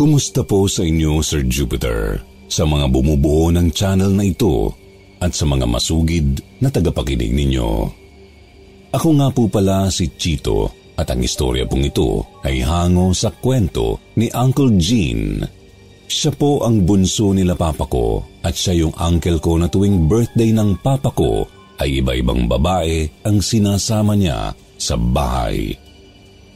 Kumusta po sa inyo, Sir Jupiter? Sa mga bumubuo ng channel na ito at sa mga masugid na tagapakinig ninyo. Ako nga po pala si Chito at ang istorya pong ito ay hango sa kwento ni Uncle Gene. Siya po ang bunso nila papa ko at siya yung uncle ko na tuwing birthday ng papa ko ay iba-ibang babae ang sinasama niya sa bahay.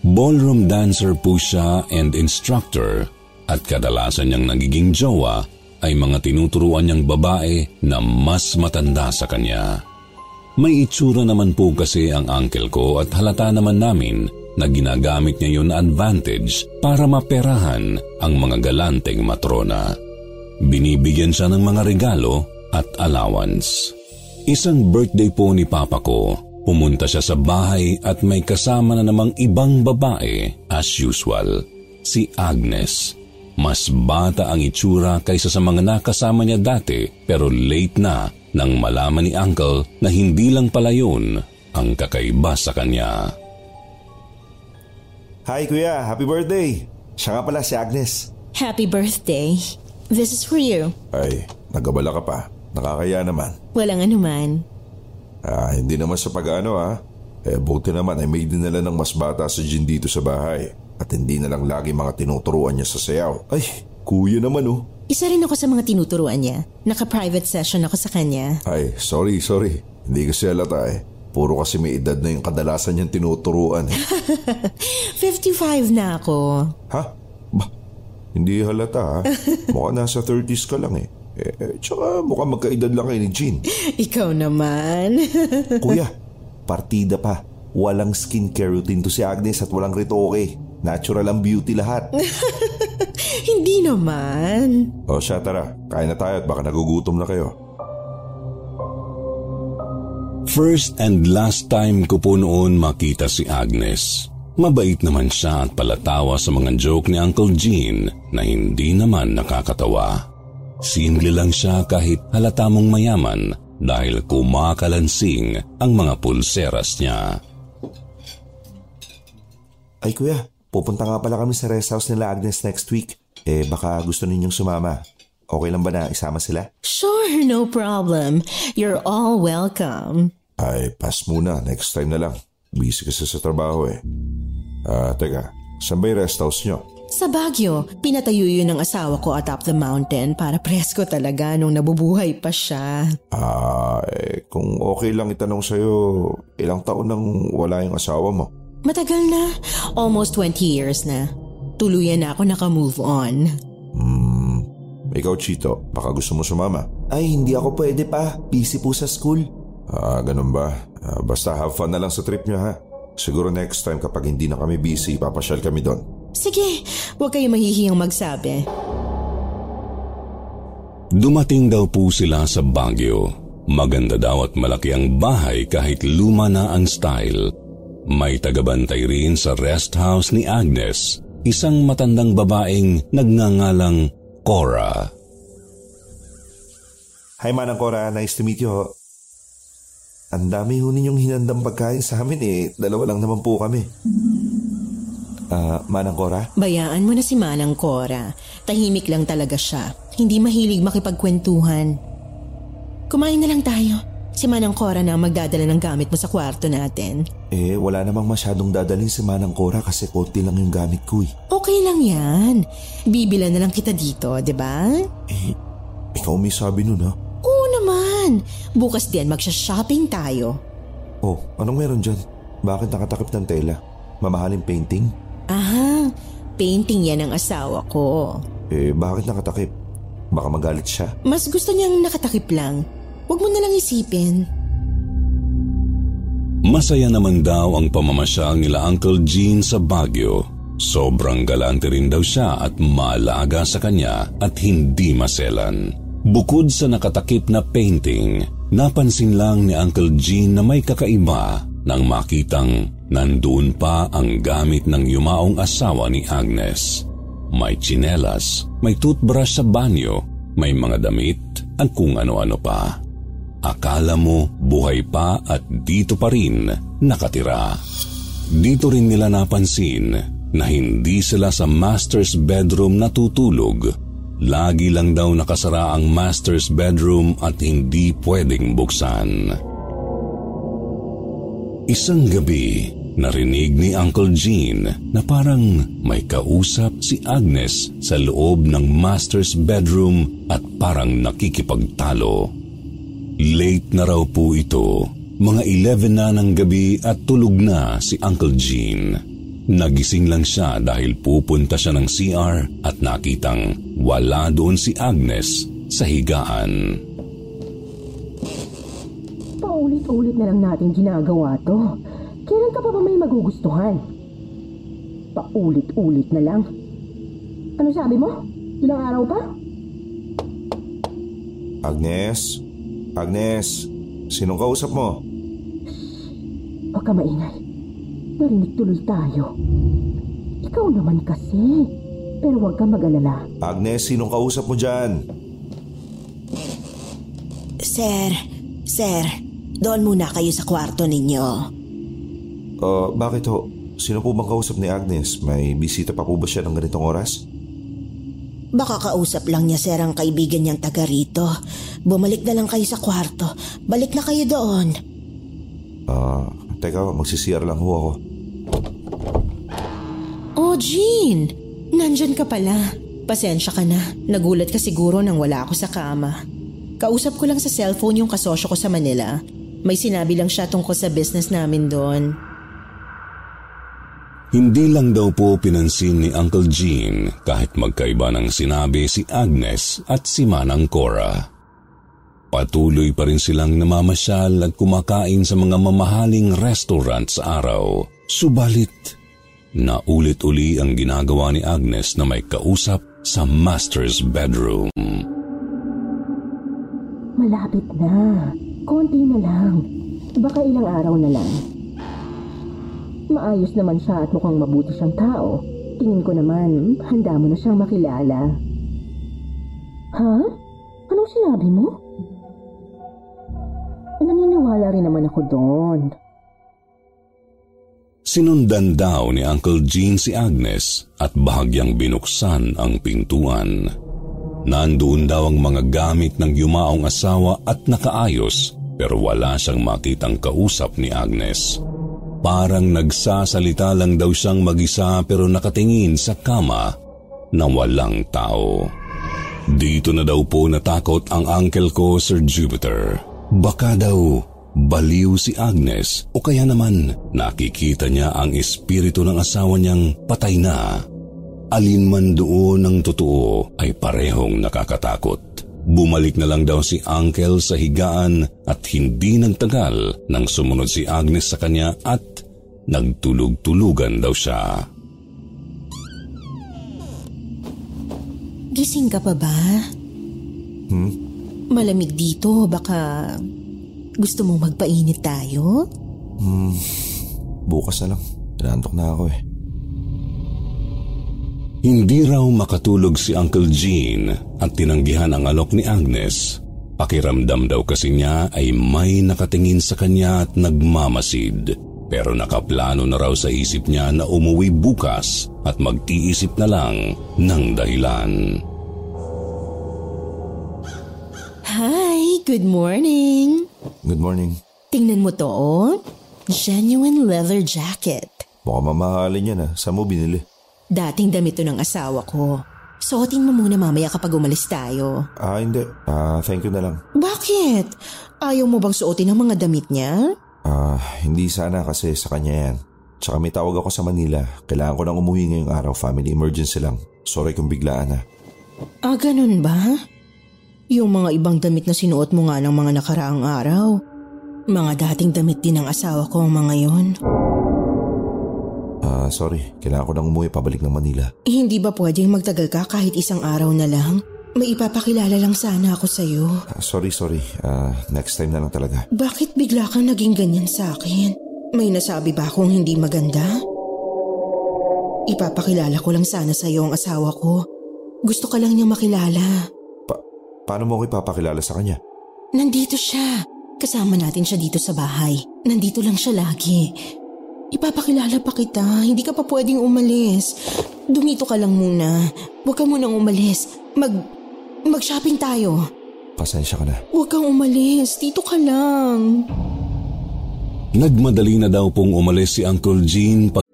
Ballroom dancer po siya and instructor at kadalasan niyang nagiging jowa ay mga tinuturuan niyang babae na mas matanda sa kanya. May itsura naman po kasi ang uncle ko at halata naman namin na ginagamit niya yun na advantage para maperahan ang mga galanteng matrona. Binibigyan siya ng mga regalo at allowance. Isang birthday po ni papa ko, pumunta siya sa bahay at may kasama na namang ibang babae as usual, si Agnes. Mas bata ang itsura kaysa sa mga nakasama niya dati pero late na nang malaman ni Uncle na hindi lang pala yun ang kakaiba sa kanya. Hi kuya, happy birthday! Siya nga pala si Agnes. Happy birthday. This is for you. Ay, nagabala ka pa. Nakakaya naman. Walang anuman. Ah, hindi naman sa pag-ano ah. Eh, buti naman ay may dinala ng mas bata sa gin dito sa bahay. At hindi na lang lagi mga tinuturuan niya sa sayaw. Ay, kuya naman oh. Isa rin ako sa mga tinuturuan niya. Naka-private session ako sa kanya. Ay, sorry, sorry. Hindi kasi halata eh. Puro kasi may edad na yung kadalasan niyang tinuturuan. Eh. 55 na ako. ha? Ba? Hindi halata ha? Mukha nasa 30s ka lang eh. Eh, eh tsaka mukha magkaedad lang kayo ni Jean. Ikaw naman. Kuya, partida pa. Walang skincare routine to si Agnes at walang retoke. Natural ang beauty lahat. Hindi naman. O siya tara, kain na tayo at baka nagugutom na kayo. First and last time ko po noon makita si Agnes. Mabait naman siya at palatawa sa mga joke ni Uncle Gene na hindi naman nakakatawa. Simple lang siya kahit halata mong mayaman dahil kumakalansing ang mga pulseras niya. Ay kuya, Pupunta nga pala kami sa rest house nila Agnes next week. Eh baka gusto ninyong sumama. Okay lang ba na isama sila? Sure, no problem. You're all welcome. Ay, pass muna. Next time na lang. Busy kasi sa trabaho eh. Ah, teka. Saan ba yung rest house nyo? Sa Baguio, pinatayo yun ng asawa ko atop the mountain para presko talaga nung nabubuhay pa siya. Ah, eh, kung okay lang itanong sa'yo, ilang taon nang wala yung asawa mo? Matagal na. Almost 20 years na. Tuluyan na ako naka-move on. Hmm. Ikaw, Chito, baka gusto mo sumama? Ay, hindi ako pwede pa. Busy po sa school. Ah, ganun ba? Ah, basta have fun na lang sa trip nyo ha. Siguro next time kapag hindi na kami busy, papasyal kami doon. Sige, huwag kayo mahihiyang magsabi. Dumating daw po sila sa Baguio. Maganda daw at malaki ang bahay kahit luma na ang style. May tagabantay rin sa rest house ni Agnes, isang matandang babaeng nagngangalang Cora. Hi Manang Cora, nice to meet you ho. Ang dami ho ninyong hinandang pagkain sa amin eh, dalawa lang naman po kami. Ah, Manang Cora? Bayaan mo na si Manang Cora. Tahimik lang talaga siya. Hindi mahilig makipagkwentuhan. Kumain na lang tayo. Si Manang Cora na ang magdadala ng gamit mo sa kwarto natin. Eh, wala namang masyadong dadalhin si Manang Cora kasi konti lang yung gamit ko eh. Okay lang yan. Bibila na lang kita dito, di ba? Eh, ikaw may sabi nun ha? Oo naman. Bukas din magsha-shopping tayo. Oh, anong meron dyan? Bakit nakatakip ng tela? Mamahaling painting? Ah, painting yan ang asawa ko. Eh, bakit nakatakip? Baka magalit siya. Mas gusto niyang nakatakip lang. Huwag mo na lang isipin. Masaya naman daw ang pamamasyal nila Uncle Gene sa Baguio. Sobrang galante rin daw siya at malaga sa kanya at hindi maselan. Bukod sa nakatakip na painting, napansin lang ni Uncle Gene na may kakaiba nang makitang nandun pa ang gamit ng yumaong asawa ni Agnes. May tsinelas, may toothbrush sa banyo, may mga damit at kung ano-ano pa. Akala mo buhay pa at dito pa rin nakatira. Dito rin nila napansin na hindi sila sa master's bedroom natutulog. Lagi lang daw nakasara ang master's bedroom at hindi pwedeng buksan. Isang gabi, narinig ni Uncle Gene na parang may kausap si Agnes sa loob ng master's bedroom at parang nakikipagtalo. Late na raw po ito, mga 11 na ng gabi at tulog na si Uncle Gene. Nagising lang siya dahil pupunta siya ng CR at nakitang wala doon si Agnes sa higaan. Paulit-ulit na lang natin ginagawa to. Kailan ka pa ba may magugustuhan? Paulit-ulit na lang. Ano sabi mo? Ilang araw pa? Agnes? Agnes? Sinong kausap mo? Huwag ka maingay. Narinig tuloy tayo. Ikaw naman kasi. Pero huwag ka mag-alala. Agnes, sinong kausap mo dyan? Sir, sir, doon muna kayo sa kwarto ninyo. Uh, bakit ho? Sino po bang kausap ni Agnes? May bisita pa po ba siya ng ganitong oras? Baka kausap lang niya sir ang kaibigan niyang taga rito. Bumalik na lang kayo sa kwarto. Balik na kayo doon. Ah, teka, magsisiyar lang ho ako. Oh, Jean! Nandyan ka pala. Pasensya ka na. Nagulat ka siguro nang wala ako sa kama. Kausap ko lang sa cellphone yung kasosyo ko sa Manila. May sinabi lang siya tungkol sa business namin doon. Hindi lang daw po pinansin ni Uncle Gene kahit magkaiba ng sinabi si Agnes at si Manang Cora. Patuloy pa rin silang namamasyal at kumakain sa mga mamahaling restaurant sa araw. Subalit, naulit-uli ang ginagawa ni Agnes na may kausap sa master's bedroom. Malapit na. Konti na lang. Baka ilang araw na lang. Maayos naman siya at mukhang mabuti siyang tao. Tingin ko naman, handa mo na siyang makilala. Ha? Anong sinabi mo? Naniniwala rin naman ako doon. Sinundan daw ni Uncle Gene si Agnes at bahagyang binuksan ang pintuan. Nandoon daw ang mga gamit ng yumaong asawa at nakaayos pero wala siyang makitang kausap ni Agnes. Parang nagsasalita lang daw siyang mag-isa pero nakatingin sa kama na walang tao. Dito na daw po natakot ang uncle ko, Sir Jupiter. Baka daw baliw si Agnes o kaya naman nakikita niya ang espiritu ng asawa niyang patay na. Alin man doon ng totoo ay parehong nakakatakot. Bumalik na lang daw si Uncle sa higaan at hindi nagtagal nang sumunod si Agnes sa kanya at nagtulog-tulugan daw siya. Gising ka pa ba? Hmm? Malamig dito, baka gusto mong magpainit tayo? Hmm, bukas na lang. Inantok na ako eh. Hindi raw makatulog si Uncle Gene at tinanggihan ang alok ni Agnes. Pakiramdam daw kasi niya ay may nakatingin sa kanya at nagmamasid. Pero nakaplano na raw sa isip niya na umuwi bukas at magtiisip na lang ng dahilan. Hi, good morning. Good morning. Tingnan mo to, oh. Genuine leather jacket. Mukhang mamahalin yan ah. Saan mo binili? Dating damit to ng asawa ko. Suotin mo muna mamaya kapag umalis tayo. Ah, hindi. Ah, thank you na lang. Bakit? Ayaw mo bang suotin ang mga damit niya? Ah, hindi sana kasi sa kanya yan. Tsaka may tawag ako sa Manila. Kailangan ko nang umuwi ngayong araw. Family emergency lang. Sorry kung biglaan na. Ah, ganun ba? Yung mga ibang damit na sinuot mo nga ng mga nakaraang araw. Mga dating damit din ng asawa ko ang mga yon. Ah, sorry. Kailangan ko nang umuwi pabalik ng Manila. Hindi ba pwedeng magtagal ka kahit isang araw na lang? May ipapakilala lang sana ako sa'yo. Ah, sorry, sorry. Ah, next time na lang talaga. Bakit bigla kang naging ganyan sa akin? May nasabi ba akong hindi maganda? Ipapakilala ko lang sana sa'yo ang asawa ko. Gusto ka lang niya makilala. Pa- paano mo ako ipapakilala sa kanya? Nandito siya. Kasama natin siya dito sa bahay. Nandito lang siya lagi. Ipapakilala pa kita. Hindi ka pa pwedeng umalis. Dumito ka lang muna. Huwag ka munang umalis. Mag... Mag-shopping tayo. Pasensya ka na. Huwag kang umalis. Dito ka lang. Nagmadali na daw pong umalis si Uncle Gene pag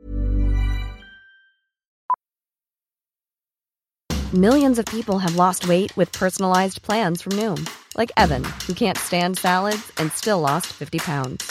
Millions of people have lost weight with personalized plans from Noom, like Evan, who can't stand salads and still lost 50 pounds.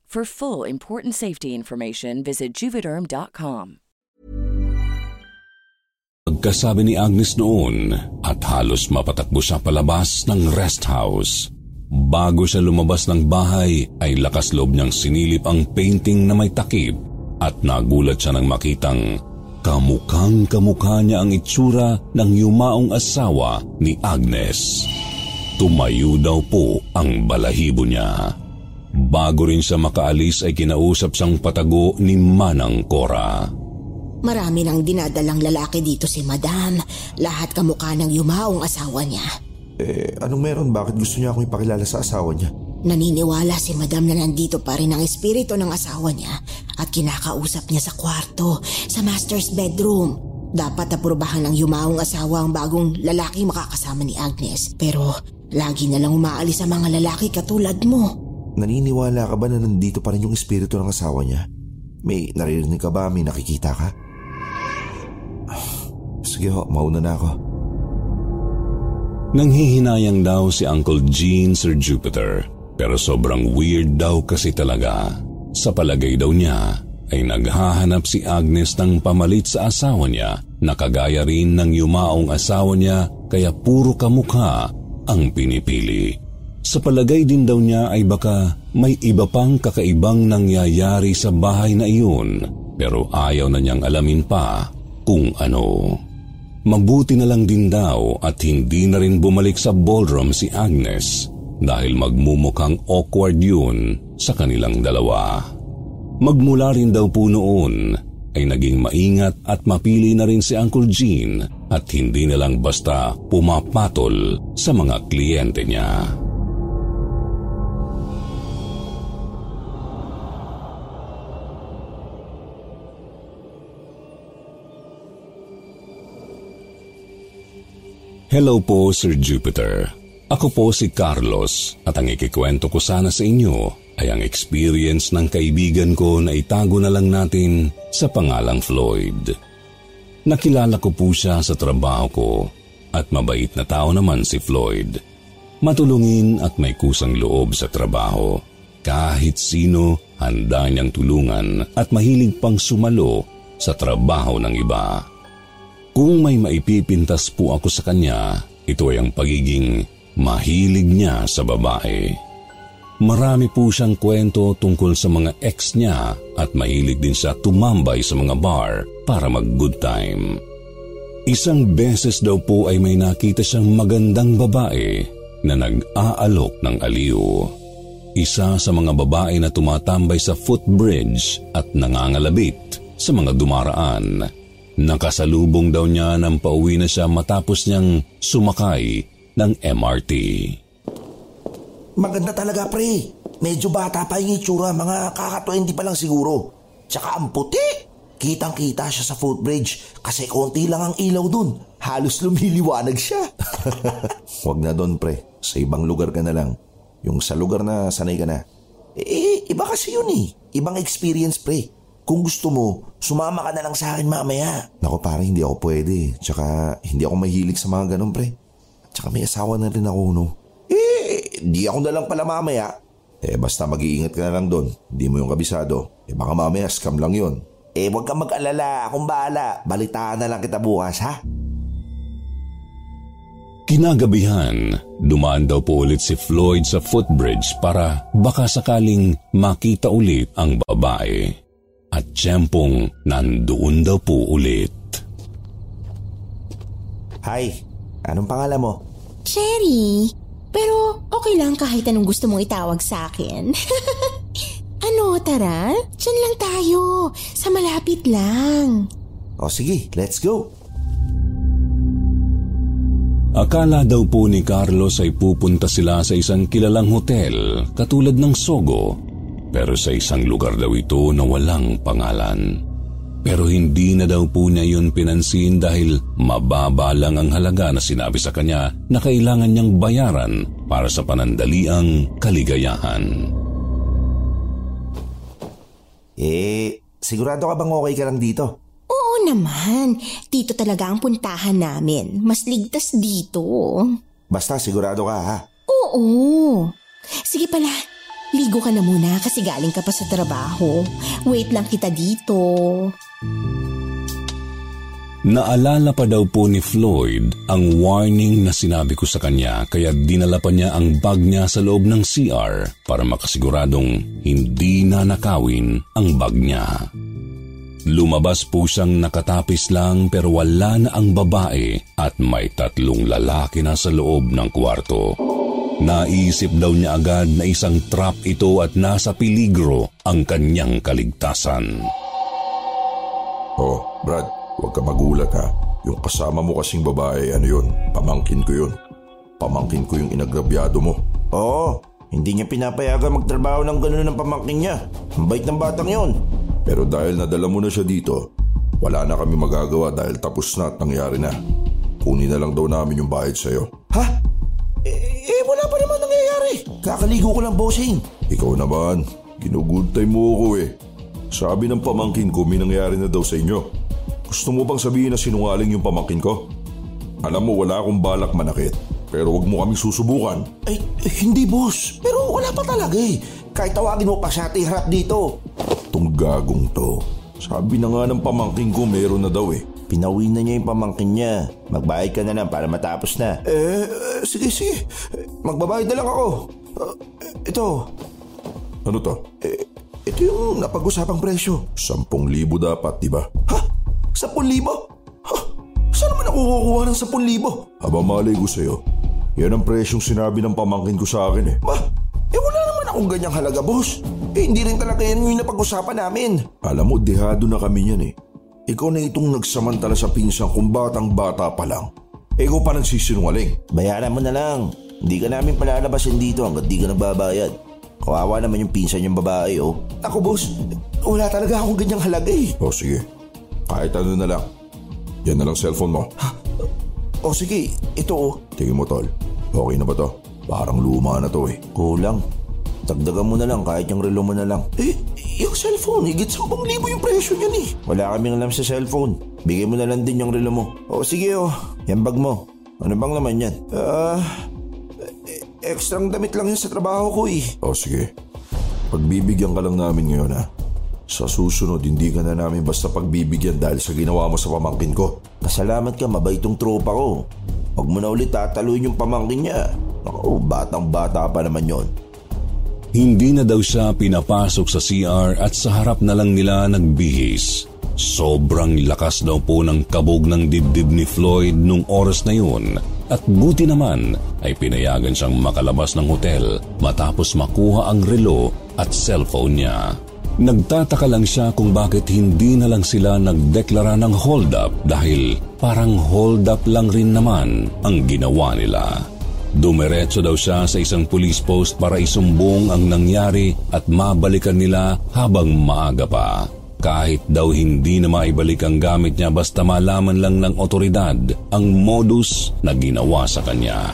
For full important safety information, visit juvederm.com. Pagkasabi ni Agnes noon at halos mapatakbo siya palabas ng rest house. Bago siya lumabas ng bahay ay lakas loob niyang sinilip ang painting na may takip at nagulat siya nang makitang kamukhang kamukha niya ang itsura ng yumaong asawa ni Agnes. Tumayo daw po ang balahibo niya. Bago rin siya makaalis ay kinausap siyang patago ni Manang Cora. Marami nang dinadalang lalaki dito si Madam. Lahat kamukha ng yumaong asawa niya. Eh, anong meron? Bakit gusto niya akong ipakilala sa asawa niya? Naniniwala si Madam na nandito pa rin ang espiritu ng asawa niya at kinakausap niya sa kwarto, sa master's bedroom. Dapat aprubahan ng yumaong asawa ang bagong lalaki makakasama ni Agnes. Pero lagi na lang umaalis ang mga lalaki katulad mo. Naniniwala ka ba na nandito pa rin yung espiritu ng asawa niya? May naririnig ka ba? May nakikita ka? Sige ho, mauna na ako. Nanghihinayang daw si Uncle Gene Sir Jupiter pero sobrang weird daw kasi talaga. Sa palagay daw niya ay naghahanap si Agnes ng pamalit sa asawa niya na kagaya rin ng yumaong asawa niya kaya puro kamukha ang pinipili. Sa palagay din daw niya ay baka may iba pang kakaibang nangyayari sa bahay na iyon pero ayaw na niyang alamin pa kung ano. Mabuti na lang din daw at hindi na rin bumalik sa ballroom si Agnes dahil magmumukhang awkward yun sa kanilang dalawa. Magmula rin daw po noon ay naging maingat at mapili na rin si Uncle Gene at hindi na lang basta pumapatol sa mga kliyente niya. Hello po, Sir Jupiter. Ako po si Carlos at ang ikikwento ko sana sa inyo ay ang experience ng kaibigan ko na itago na lang natin sa pangalang Floyd. Nakilala ko po siya sa trabaho ko at mabait na tao naman si Floyd. Matulungin at may kusang loob sa trabaho. Kahit sino, handa niyang tulungan at mahilig pang sumalo sa trabaho ng iba. Kung may maipipintas po ako sa kanya, ito ay ang pagiging mahilig niya sa babae. Marami po siyang kwento tungkol sa mga ex niya at mahilig din siya tumambay sa mga bar para mag-good time. Isang beses daw po ay may nakita siyang magandang babae na nag-aalok ng aliw. Isa sa mga babae na tumatambay sa footbridge at nangangalabit sa mga dumaraan Nakasalubong daw niya nang pauwi na siya matapos niyang sumakay ng MRT. Maganda talaga pre. Medyo bata pa yung itsura, mga kaka-20 pa lang siguro. Tsaka ang puti. Kitang kita siya sa footbridge kasi konti lang ang ilaw dun. Halos lumiliwanag siya. Huwag na doon pre. Sa ibang lugar ka na lang. Yung sa lugar na sanay ka na. Eh, iba kasi yun eh. Ibang experience pre. Kung gusto mo, sumama ka na lang sa akin mamaya. Nako pare, hindi ako pwede. Tsaka hindi ako mahilig sa mga ganun pre. Tsaka may asawa na rin ako no. Eh, di ako na lang pala mamaya. Eh basta mag-iingat ka na lang doon. Hindi mo yung kabisado. Eh baka mamaya scam lang yon. Eh huwag kang mag-alala. Akong bahala. Balitaan na lang kita bukas ha. Kinagabihan, dumaan daw po ulit si Floyd sa footbridge para baka sakaling makita ulit ang babae at tiyempong nandoon daw po ulit. Hi, anong pangalan mo? Cherry, pero okay lang kahit anong gusto mong itawag sa akin. ano, tara? Diyan lang tayo. Sa malapit lang. O sige, let's go. Akala daw po ni Carlos ay pupunta sila sa isang kilalang hotel katulad ng Sogo pero sa isang lugar daw ito na walang pangalan. Pero hindi na daw po niya yun pinansin dahil mababa lang ang halaga na sinabi sa kanya na kailangan niyang bayaran para sa panandaliang kaligayahan. Eh, sigurado ka bang okay ka lang dito? Oo naman. Dito talaga ang puntahan namin. Mas ligtas dito. Basta sigurado ka ha? Oo. Sige pala, Ligo ka na muna kasi galing ka pa sa trabaho. Wait lang kita dito. Naalala pa daw po ni Floyd ang warning na sinabi ko sa kanya kaya dinala pa niya ang bag niya sa loob ng CR para makasiguradong hindi na nakawin ang bag niya. Lumabas po siyang nakatapis lang pero wala na ang babae at may tatlong lalaki na sa loob ng kwarto. Naisip daw niya agad na isang trap ito at nasa peligro ang kanyang kaligtasan. Oh, Brad, huwag ka magulat ha. Yung kasama mo kasing babae, ano yun? Pamangkin ko yun. Pamangkin ko yung inagrabyado mo. Oo, hindi niya pinapayagan magtrabaho ng gano'n ng pamangkin niya. Ang bait ng batang yon. Pero dahil nadala mo na siya dito, wala na kami magagawa dahil tapos na at nangyari na. Kunin na lang daw namin yung bayad sa'yo. Ha? Eh, Kakaligo ko lang, bossing. Ikaw naman, ginugood time mo ako eh. Sabi ng pamangkin ko may nangyari na daw sa inyo. Gusto mo bang sabihin na sinungaling yung pamangkin ko? Alam mo wala akong balak manakit. Pero wag mo kami susubukan. Ay, eh, hindi boss. Pero wala pa talaga eh. Kahit tawagin mo pa siya at iharap dito. Itong gagong to. Sabi na nga ng pamangkin ko meron na daw eh. Pinawin na niya yung pamangkin niya. Magbayad ka na lang para matapos na. Eh, eh sige, sige. Magbabayad na lang ako. Uh, ito. Ano to? Eh, ito yung napag-usapang presyo. Sampung libo dapat, di ba? Ha? Sampung libo? Ha? Saan naman ako kukuha ng sampung libo? Aba, malay ko sa'yo. Yan ang presyong sinabi ng pamangkin ko sa akin eh. Ma, eh wala naman akong ganyang halaga, boss. Eh, hindi rin talaga yan yung napag-usapan namin. Alam mo, dehado na kami yan eh. Ikaw na itong nagsamantala sa pinsan kung batang bata pa lang. Eh, ikaw pa nagsisinungaling. Bayaran mo na lang. Hindi ka namin palalabasin dito hanggat di ka nagbabayad. Kawawa naman yung pinsan yung babae oh. Ako boss, wala talaga akong ganyang halaga eh. O sige, kahit ano na lang. Yan na lang cellphone mo. O sige, ito oh. Tingin mo tol, okay na ba to? Parang luma na to eh. Kulang. Dagdagan mo na lang kahit yung relo mo na lang. Eh, yung cellphone, higit 10,000 yung presyo niyan eh. Wala kaming alam sa cellphone. Bigay mo na lang din yung relo mo. O sige oh, yan bag mo. Ano bang naman yan? Ah, eh, extrang damit lang yun sa trabaho ko eh. O sige, pagbibigyan ka lang namin ngayon ha. Sa susunod, hindi ka na namin basta pagbibigyan dahil sa ginawa mo sa pamangkin ko. Pasalamat ka, mabait tong tropa ko. Huwag mo na ulit tataluin yung pamangkin niya. Ako, batang bata pa naman yon. Hindi na daw siya pinapasok sa CR at sa harap na lang nila nagbihis. Sobrang lakas daw po ng kabog ng dibdib ni Floyd nung oras na yun at buti naman ay pinayagan siyang makalabas ng hotel matapos makuha ang relo at cellphone niya. Nagtataka lang siya kung bakit hindi na lang sila nagdeklara ng hold up dahil parang hold up lang rin naman ang ginawa nila. Dumiretso daw siya sa isang police post para isumbong ang nangyari at mabalikan nila habang maaga pa. Kahit daw hindi na maibalik ang gamit niya basta malaman lang ng otoridad ang modus na ginawa sa kanya.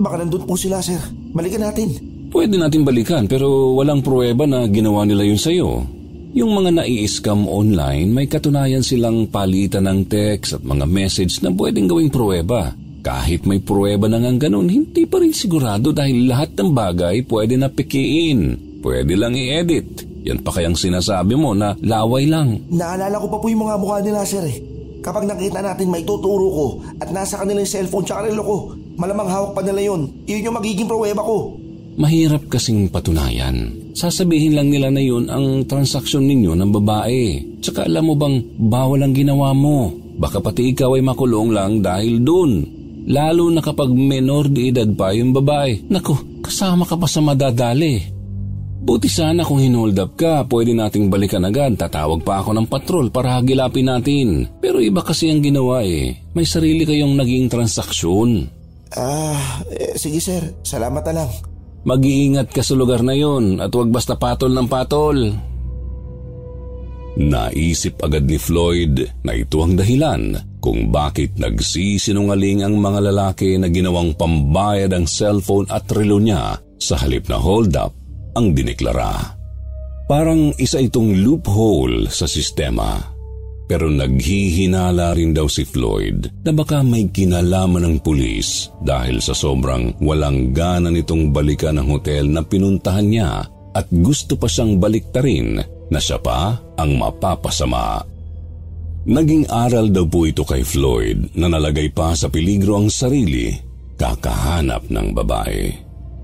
Baka nandun po sila, sir. Balikan natin. Pwede natin balikan pero walang pruweba na ginawa nila yun sa'yo. Yung mga nai-scam online, may katunayan silang palitan ng text at mga message na pwedeng gawing pruweba. Kahit may pruweba na nga ganun, hindi pa rin sigurado dahil lahat ng bagay pwede na pikiin. Pwede lang i-edit. Yan pa kayang sinasabi mo na laway lang. Naalala ko pa po yung mga mukha nila, sir eh. Kapag nakita natin may tuturo ko at nasa kanila yung cellphone tsaka relo ko, malamang hawak pa nila yun. Iyon yung magiging pruweba ko. Mahirap kasing patunayan. Sasabihin lang nila na yun ang transaksyon ninyo ng babae. Tsaka alam mo bang bawal ang ginawa mo? Baka pati ikaw ay makulong lang dahil dun. Lalo na kapag menor de edad pa yung babae. Naku, kasama ka pa sa madadali. Buti sana kung hinold up ka, pwede nating balikan agad. Tatawag pa ako ng patrol para hagilapin natin. Pero iba kasi ang ginawa eh. May sarili kayong naging transaksyon. Ah, eh, sige sir. Salamat na lang. Mag-iingat ka sa lugar na yon at huwag basta patol ng patol. Naisip agad ni Floyd na ito ang dahilan kung bakit nagsisinungaling ang mga lalaki na ginawang pambayad ang cellphone at relo niya sa halip na hold up ang diniklara. Parang isa itong loophole sa sistema. Pero naghihinala rin daw si Floyd na baka may kinalaman ng pulis dahil sa sobrang walang gana nitong balikan ng hotel na pinuntahan niya at gusto pa siyang baliktarin na siya pa ang mapapasama. Naging aral daw po ito kay Floyd na nalagay pa sa peligro ang sarili kakahanap ng babae.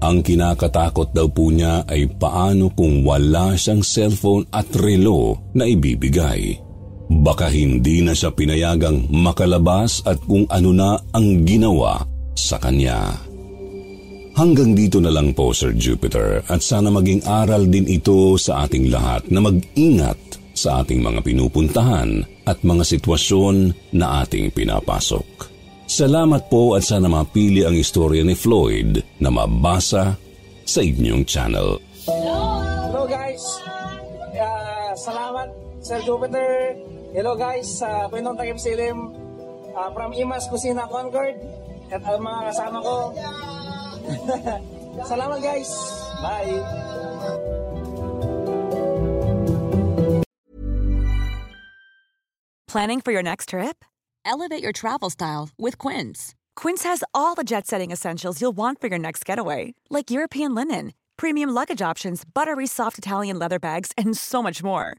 Ang kinakatakot daw po niya ay paano kung wala siyang cellphone at relo na ibibigay. Baka hindi na siya pinayagang makalabas at kung ano na ang ginawa sa kanya. Hanggang dito na lang po Sir Jupiter at sana maging aral din ito sa ating lahat na mag-ingat sa ating mga pinupuntahan at mga sitwasyon na ating pinapasok. Salamat po at sana mapili ang istorya ni Floyd na mabasa sa inyong channel. Sir Jupiter Hello guys, uh, Pinong Takip Silim uh, from Imas Kusina Concord at ang mga kasama ko. Salamat guys. Bye. Planning for your next trip? Elevate your travel style with Quince. Quince has all the jet-setting essentials you'll want for your next getaway, like European linen, premium luggage options, buttery soft Italian leather bags, and so much more